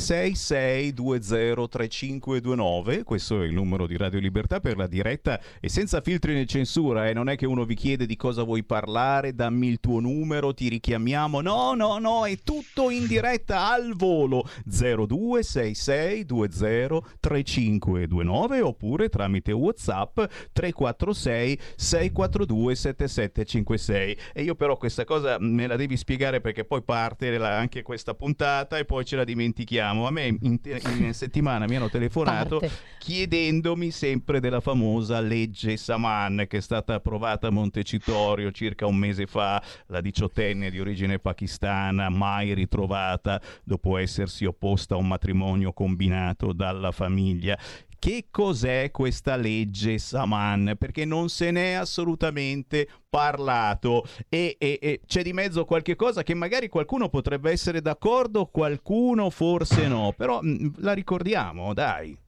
0266203529. Questo è il numero di Radio Libertà per la diretta e senza filtri né censura. Eh? non è che uno vi chiede di cosa vuoi parlare, dammi il tuo numero, ti richiamiamo. No, no, no, è tutto in diretta al volo. 0266203529 oppure tramite WhatsApp 346 642 7756 e io però questa cosa me la devi spiegare perché poi parte anche questa puntata e poi ce la dimentichiamo a me in, in settimana mi hanno telefonato parte. chiedendomi sempre della famosa legge Saman che è stata approvata a Montecitorio circa un mese fa la diciottenne di origine pakistana mai ritrovata dopo essersi opposta a un matrimonio combinato dalla famiglia che cos'è questa legge Saman, perché non se n'è assolutamente parlato. E, e, e, c'è di mezzo qualche cosa che magari qualcuno potrebbe essere d'accordo, qualcuno forse no, però mh, mm, la ricordiamo, dai.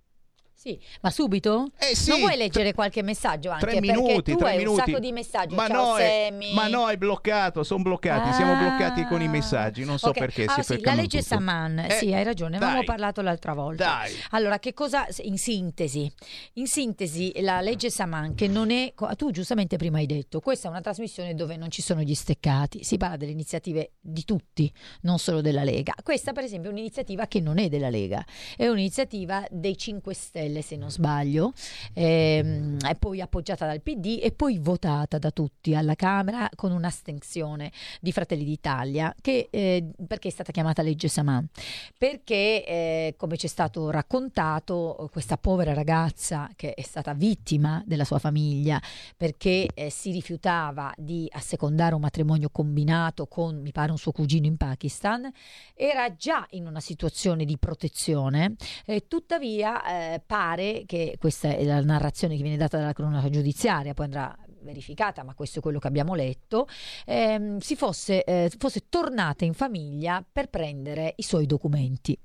Sì, ma subito? Eh sì, non vuoi leggere tre, qualche messaggio anche? Tre minuti, tu tre hai minuti. un sacco di messaggi. Ma, Ciao, no, è, ma no, è bloccato, sono bloccati, ah. siamo bloccati con i messaggi, non so okay. perché. Ah, si sì, la legge tutto. Saman, eh, sì, hai ragione, ne avevamo parlato l'altra volta. Dai. Allora, che cosa, in sintesi, in sintesi, la legge Saman, che non è, tu giustamente prima hai detto, questa è una trasmissione dove non ci sono gli steccati, si parla delle iniziative di tutti, non solo della Lega. Questa per esempio è un'iniziativa che non è della Lega, è un'iniziativa dei 5 Stelle se non sbaglio ehm, è poi appoggiata dal PD e poi votata da tutti alla Camera con un'astensione di Fratelli d'Italia, che, eh, perché è stata chiamata legge Saman? Perché, eh, come ci è stato raccontato, questa povera ragazza che è stata vittima della sua famiglia perché eh, si rifiutava di assecondare un matrimonio combinato con, mi pare, un suo cugino in Pakistan, era già in una situazione di protezione, tuttavia eh, che questa è la narrazione che viene data dalla cronaca giudiziaria, poi andrà verificata, ma questo è quello che abbiamo letto, ehm, si fosse, eh, fosse tornata in famiglia per prendere i suoi documenti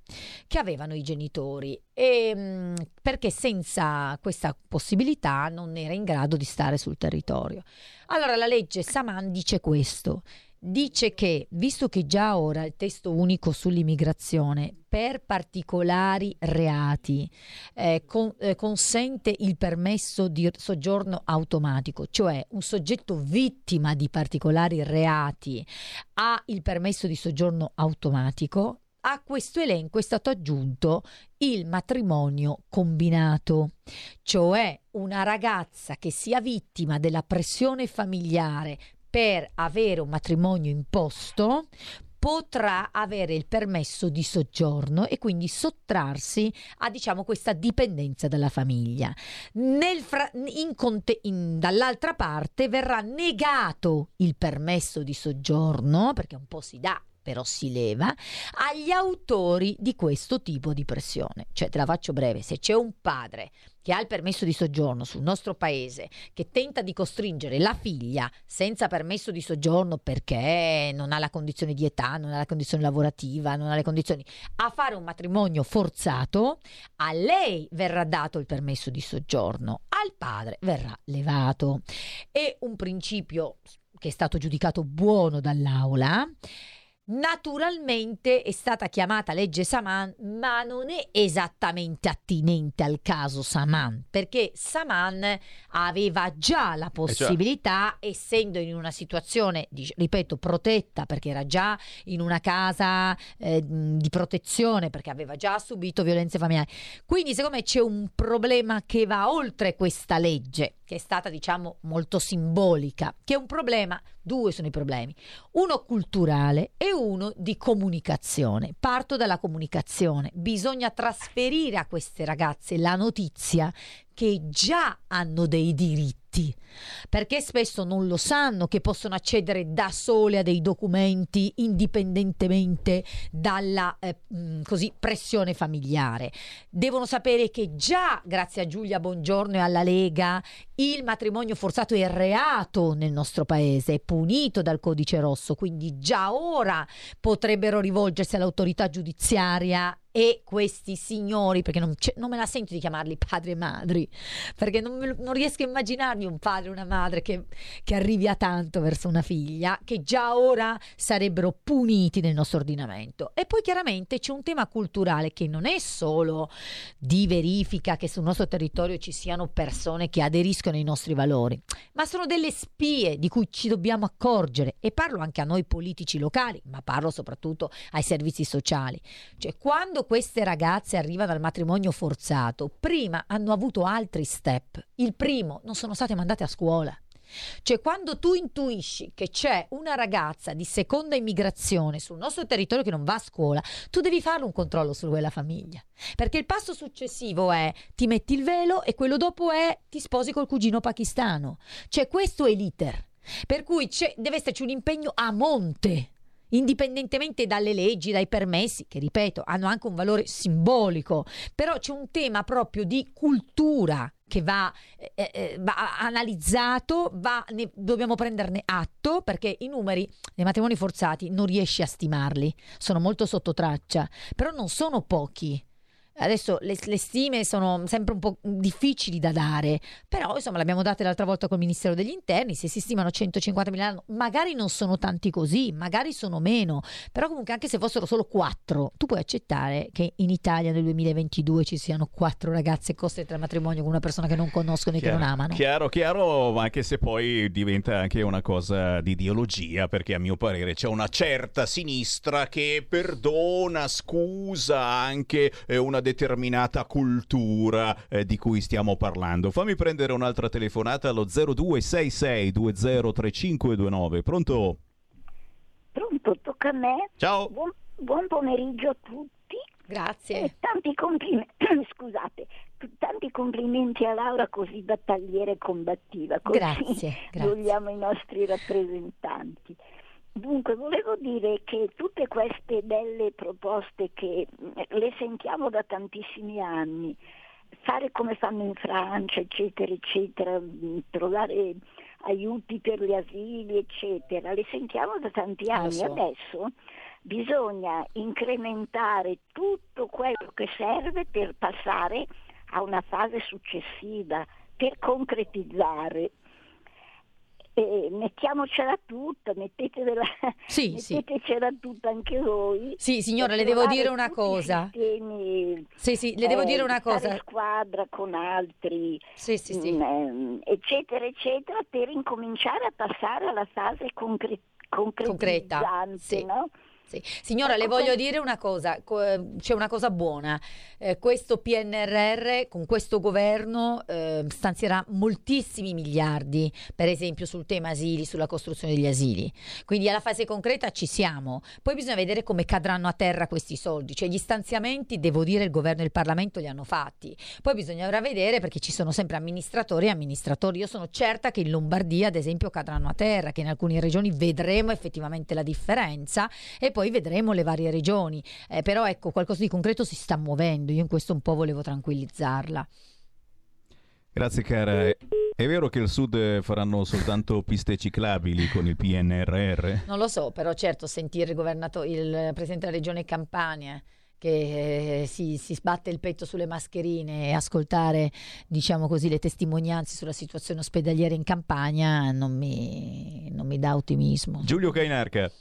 che avevano i genitori e, mh, mm, perché senza questa possibilità non era in grado di stare sul territorio. Allora la legge Saman dice questo, dice che, visto che già ora il testo unico sull'immigrazione per particolari reati eh, con, eh, consente il permesso di soggiorno automatico, cioè un soggetto vittima di particolari reati ha il permesso di soggiorno automatico, a questo elenco è stato aggiunto il matrimonio combinato, cioè una ragazza che sia vittima della pressione familiare per avere un matrimonio imposto potrà avere il permesso di soggiorno e quindi sottrarsi a diciamo questa dipendenza dalla famiglia. Fra- in conte- in, dall'altra parte verrà negato il permesso di soggiorno perché un po' si dà però si leva, agli autori di questo tipo di pressione. Cioè, te la faccio breve, se c'è un padre che ha il permesso di soggiorno sul nostro paese, che tenta di costringere la figlia senza permesso di soggiorno perché non ha la condizione di età, non ha la condizione lavorativa, non ha le condizioni, a fare un matrimonio forzato, a lei verrà dato il permesso di soggiorno, al padre verrà levato. È un principio che è stato giudicato buono dall'Aula Naturalmente è stata chiamata legge Saman, ma non è esattamente attinente al caso Saman, perché Saman aveva già la possibilità, eh essendo in una situazione, ripeto, protetta, perché era già in una casa eh, di protezione, perché aveva già subito violenze familiari. Quindi, secondo me, c'è un problema che va oltre questa legge che è stata diciamo molto simbolica, che è un problema, due sono i problemi, uno culturale e uno di comunicazione. Parto dalla comunicazione, bisogna trasferire a queste ragazze la notizia che già hanno dei diritti perché spesso non lo sanno che possono accedere da sole a dei documenti indipendentemente dalla eh, così, pressione familiare. Devono sapere che già grazie a Giulia Bongiorno e alla Lega il matrimonio forzato è reato nel nostro paese, è punito dal codice rosso, quindi già ora potrebbero rivolgersi all'autorità giudiziaria e questi signori, perché non, non, me la sento di chiamarli padri e madri, perché non, non riesco a immaginarmi un padre e una madre che, che, arrivi a tanto verso una figlia, che già ora sarebbero puniti nel nostro ordinamento. E poi chiaramente c'è un tema culturale che non è solo di verifica che sul nostro territorio ci siano persone che aderiscono ai nostri valori, ma sono delle spie di cui ci dobbiamo accorgere e parlo anche a noi politici locali, ma parlo soprattutto ai servizi sociali. Cioè quando queste ragazze arrivano al matrimonio forzato, prima hanno avuto altri step. Il primo, non sono state mandate a scuola. Cioè, quando tu intuisci che c'è una ragazza di seconda immigrazione sul nostro territorio che non va a scuola, tu devi fare un controllo su quella famiglia. Perché il passo successivo è ti metti il velo e quello dopo è ti sposi col cugino pakistano. Cioè, questo è l'iter. Per cui deve esserci un impegno a monte indipendentemente dalle leggi, dai permessi, che ripeto hanno anche un valore simbolico, però c'è un tema proprio di cultura che va, eh, eh, va analizzato, va, ne, dobbiamo prenderne atto perché i numeri dei matrimoni forzati non riesci a stimarli, sono molto sotto traccia, però non sono pochi. Adesso le, le, stime sono sempre un po' difficili da dare, però insomma l'abbiamo date l'altra volta col Ministero degli Interni, se si stimano 150 mila magari non sono tanti così, magari sono meno, però comunque anche se fossero solo 4, tu puoi accettare che in Italia nel 2022 ci siano 4 ragazze costrette al matrimonio con una persona che non conoscono e chiaro, che non amano. Chiaro, chiaro, anche se poi diventa anche una cosa di ideologia, perché a mio parere c'è una certa sinistra che perdona, scusa anche eh, una determinata cultura eh, di cui stiamo parlando. Fammi prendere un'altra telefonata allo 0266203529. Pronto? Pronto, tocca a me. Ciao. Buon, buon pomeriggio a tutti. Grazie. E tanti complimenti, <coughs> scusate, tanti complimenti a Laura così battagliera e combattiva. Così grazie, <laughs> grazie. vogliamo i nostri rappresentanti. Dunque, volevo dire che tutte queste belle proposte che mm, le sentiamo da tantissimi anni, fare come fanno in Francia, eccetera, eccetera, mm, trovare aiuti per gli asili, eccetera, le sentiamo da tanti anni. So. Adesso bisogna incrementare tutto quello che serve per passare a una fase successiva, per concretizzare eh, mettiamocela tutta, mettetela, <laughs> sì, mettetecela sì. tutta anche voi. Sì, signora, le devo dire una cosa. Sistemi, sì, sì, le devo eh, dire una cosa. squadra con altri, sì, sì, sì. Mh, mm, eh, eccetera, eccetera, per incominciare a passare alla fase concre- concreta. Sì. No? Sì. Signora, ecco, le voglio dire una cosa, c'è una cosa buona. Eh, questo PNRR con questo governo eh, stanzierà moltissimi miliardi, per esempio sul tema asili, sulla costruzione degli asili. Quindi alla fase concreta ci siamo. Poi bisogna vedere come cadranno a terra questi soldi. Cioè gli stanziamenti, devo dire, il governo e il Parlamento li hanno fatti. Poi bisognerà vedere perché ci sono sempre amministratori e amministratori. Io sono certa che in Lombardia, ad esempio, cadranno a terra, che in alcune regioni vedremo effettivamente la differenza e poi vedremo le varie regioni, eh, però ecco qualcosa di concreto si sta muovendo, io in questo un po' volevo tranquillizzarla. Grazie cara. È vero che il sud faranno soltanto piste ciclabili con il PNRR? Non lo so, però certo sentire il, il presidente della regione Campania che eh, si, si, sbatte il petto sulle mascherine e ascoltare diciamo così le testimonianze sulla situazione ospedaliera in Campania non mi, non mi dà ottimismo. Giulio Cainarca.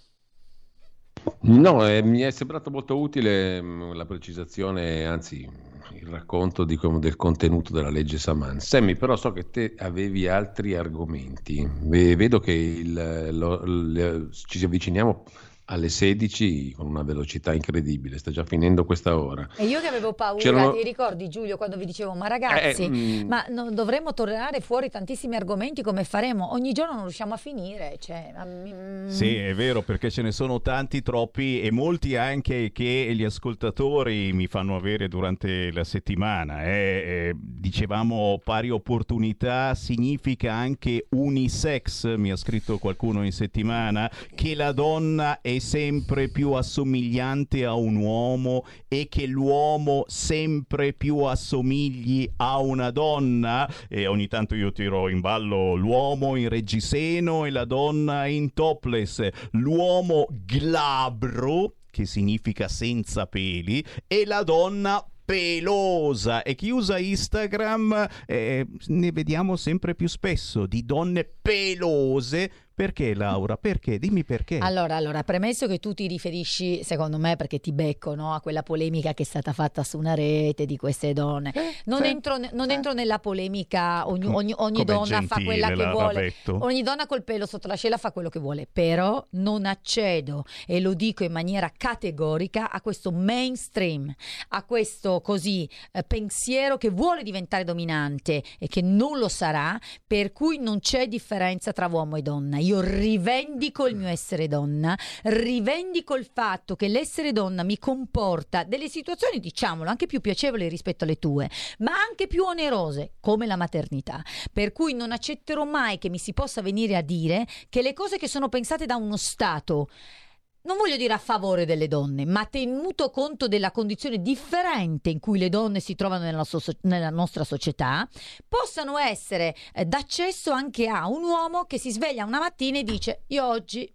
No, eh, mi è sembrato molto utile mm, la precisazione, anzi il racconto di, del contenuto della legge Saman. Semmi, però so che te avevi altri argomenti. vedo che il, lo, lo, ci avviciniamo alle 16 con una velocità incredibile, sta già finendo questa ora. E io che avevo paura, C'erano... ti ricordi Giulio quando vi dicevo, ma ragazzi, eh, ma no, dovremmo tornare fuori tantissimi argomenti come faremo? Ogni giorno non riusciamo a finire. Cioè, mm... Sì, è vero, perché ce ne sono tanti, troppi e molti anche che gli ascoltatori mi fanno avere durante la settimana. Eh. Eh, dicevamo pari opportunità significa anche unisex, mi ha scritto qualcuno in settimana, che la donna è sempre più assomigliante a un uomo e che l'uomo sempre più assomigli a una donna? E ogni tanto io tiro in ballo l'uomo in reggiseno e la donna in topless, l'uomo glabro che significa senza peli e la donna pelosa. E chi usa Instagram eh, ne vediamo sempre più spesso di donne pelose perché Laura? Perché? Dimmi perché. Allora, allora, premesso che tu ti riferisci, secondo me, perché ti becco no, a quella polemica che è stata fatta su una rete di queste donne. Eh, non, sì. entro, non entro, nella polemica, ogni, ogni, ogni donna fa quella che vuole. Ravetto. Ogni donna col pelo sotto l'ascella fa quello che vuole, però non accedo e lo dico in maniera categorica a questo mainstream, a questo così eh, pensiero che vuole diventare dominante e che non lo sarà, per cui non c'è differenza tra uomo e donna io rivendico il mio essere donna, rivendico il fatto che l'essere donna mi comporta delle situazioni, diciamolo, anche più piacevoli rispetto alle tue, ma anche più onerose, come la maternità. Per cui non accetterò mai che mi si possa venire a dire che le cose che sono pensate da uno Stato non voglio dire a favore delle donne, ma tenuto conto della condizione differente in cui le donne si trovano nella, so- nella nostra società, possano essere eh, d'accesso anche a un uomo che si sveglia una mattina e dice io oggi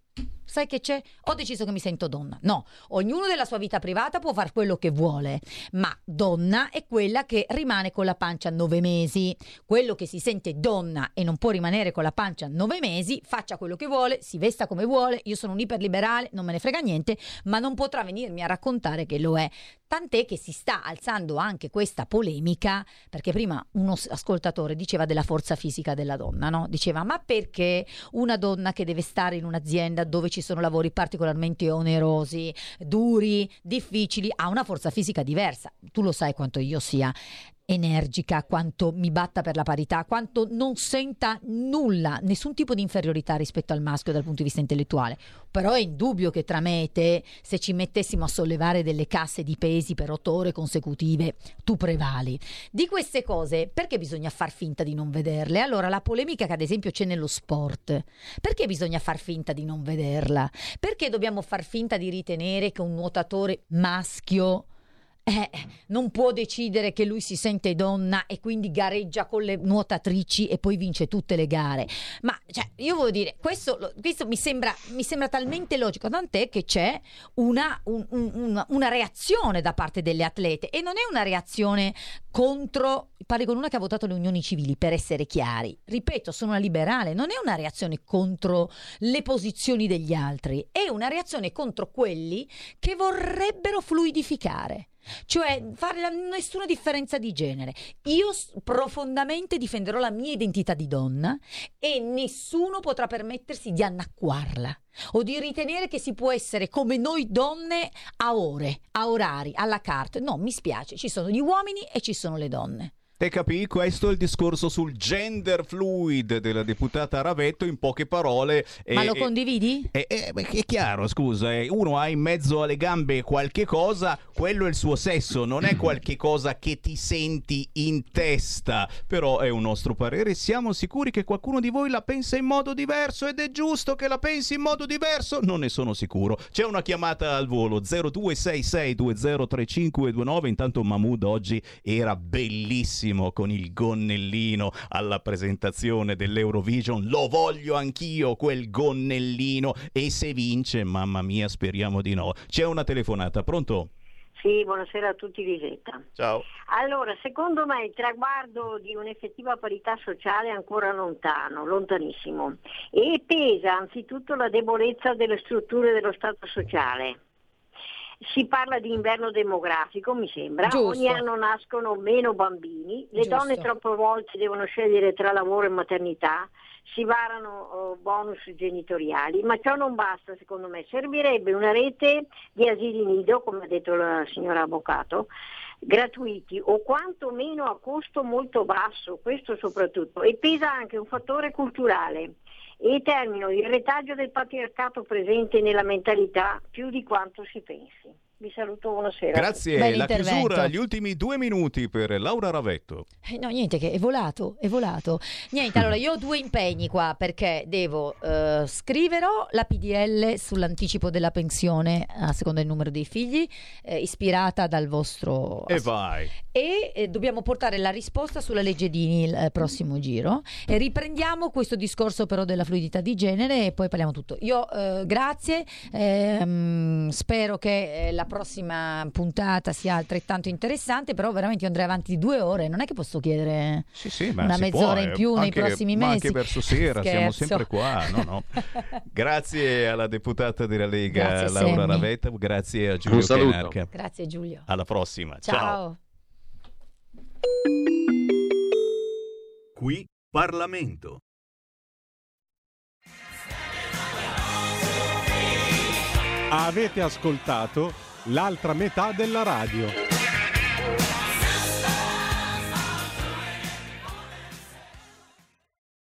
sai che c'è? Ho deciso che mi sento donna. No, ognuno della sua vita privata può fare quello che vuole, ma donna è quella che rimane con la pancia nove mesi. Quello che si sente donna e non può rimanere con la pancia nove mesi, faccia quello che vuole, si vesta come vuole. Io sono un iperliberale, non me ne frega niente, ma non potrà venirmi a raccontare che lo è. Tant'è che si sta alzando anche questa polemica, perché prima uno ascoltatore diceva della forza fisica della donna, no? Diceva, ma perché una donna che deve stare in un'azienda dove ci sono lavori particolarmente onerosi, duri, difficili, ha una forza fisica diversa? Tu lo sai quanto io sia energica, quanto mi batta per la parità, quanto non senta nulla, nessun tipo di inferiorità rispetto al maschio dal punto di vista intellettuale. Però è indubbio che tra me e te, se ci mettessimo a sollevare delle casse di pesi per otto ore consecutive, tu prevali. Di queste cose, perché bisogna far finta di non vederle? Allora, la polemica che ad esempio c'è nello sport, perché bisogna far finta di non vederla? Perché dobbiamo far finta di ritenere che un nuotatore maschio eh, non può decidere che lui si sente donna e quindi gareggia con le nuotatrici e poi vince tutte le gare. Ma cioè, io voglio dire, questo, questo mi, sembra, mi, sembra, talmente logico, tant'è che c'è una, un, un, una, reazione da parte delle atlete e non è una reazione contro, parli con una che ha votato le unioni civili, per essere chiari. Ripeto, sono una liberale, non è una reazione contro le posizioni degli altri, è una reazione contro quelli che vorrebbero fluidificare. Cioè fare la, nessuna differenza di genere. Io profondamente difenderò la mia identità di donna e nessuno potrà permettersi di annacquarla o di ritenere che si può essere come noi donne a ore, a orari, alla carta. No, mi spiace, ci sono gli uomini e ci sono le donne. E capì? Questo è il discorso sul gender fluid della deputata Ravetto in poche parole. Ma lo condividi? È, è, è, chiaro, scusa, eh, uno ha in mezzo alle gambe qualche cosa, quello è il suo sesso, non è qualche cosa che ti senti in testa. Però è un nostro parere, siamo sicuri che qualcuno di voi la pensa in modo diverso ed è giusto che la pensi in modo diverso? Non ne sono sicuro. C'è una chiamata al volo 0266203529, intanto Mahmood oggi era bellissimo bellissimo con il gonnellino alla presentazione dell'Eurovision. Lo voglio anch'io quel gonnellino e se vince, mamma mia, speriamo di no. C'è una telefonata, pronto? Sì, buonasera a tutti Lisetta. Ciao. Allora, secondo me il traguardo di un'effettiva parità sociale è ancora lontano, lontanissimo, e pesa anzitutto la debolezza delle strutture dello Stato sociale. Si parla di inverno demografico, mi sembra, Giusto. ogni anno nascono meno bambini, le Giusto. donne troppe volte devono scegliere tra lavoro e maternità, si varano oh, bonus genitoriali, ma ciò non basta secondo me, servirebbe una rete di asili nido, come ha detto la signora Avvocato, gratuiti o quantomeno a costo molto basso, questo soprattutto, e pesa anche un fattore culturale. E termino, il retaggio del patriarcato presente nella mentalità più di quanto si pensi. Vi saluto, buonasera. Grazie, Bel la intervento. chiusura, gli ultimi due minuti per Laura Ravetto. Eh, No, niente, che è volato, è volato. Niente, allora io ho due impegni qua perché devo eh, scriverò la PDL sull'anticipo della pensione a seconda del numero dei figli, eh, ispirata dal vostro... E vai. E eh, dobbiamo portare la risposta sulla legge Dini il eh, prossimo giro. E riprendiamo questo discorso però della fluidità di genere e poi parliamo tutto. Io eh, grazie, ehm, spero che eh, la prossima puntata sia altrettanto interessante, però veramente io andrei avanti di due ore, non è che posso chiedere Sì, sì, ma una mezz'ora può, in eh, più nei anche- prossimi ma mesi. Anche verso sera, siamo sempre qua. No, no. <laughs> Grazie alla deputata della Lega Grazie, Laura Sammy. Ravetta, grazie a Giulio. Cainarca. Grazie Giulio. Alla prossima. Ciao. Qui Parlamento. Avete ascoltato l'altra metà della radio.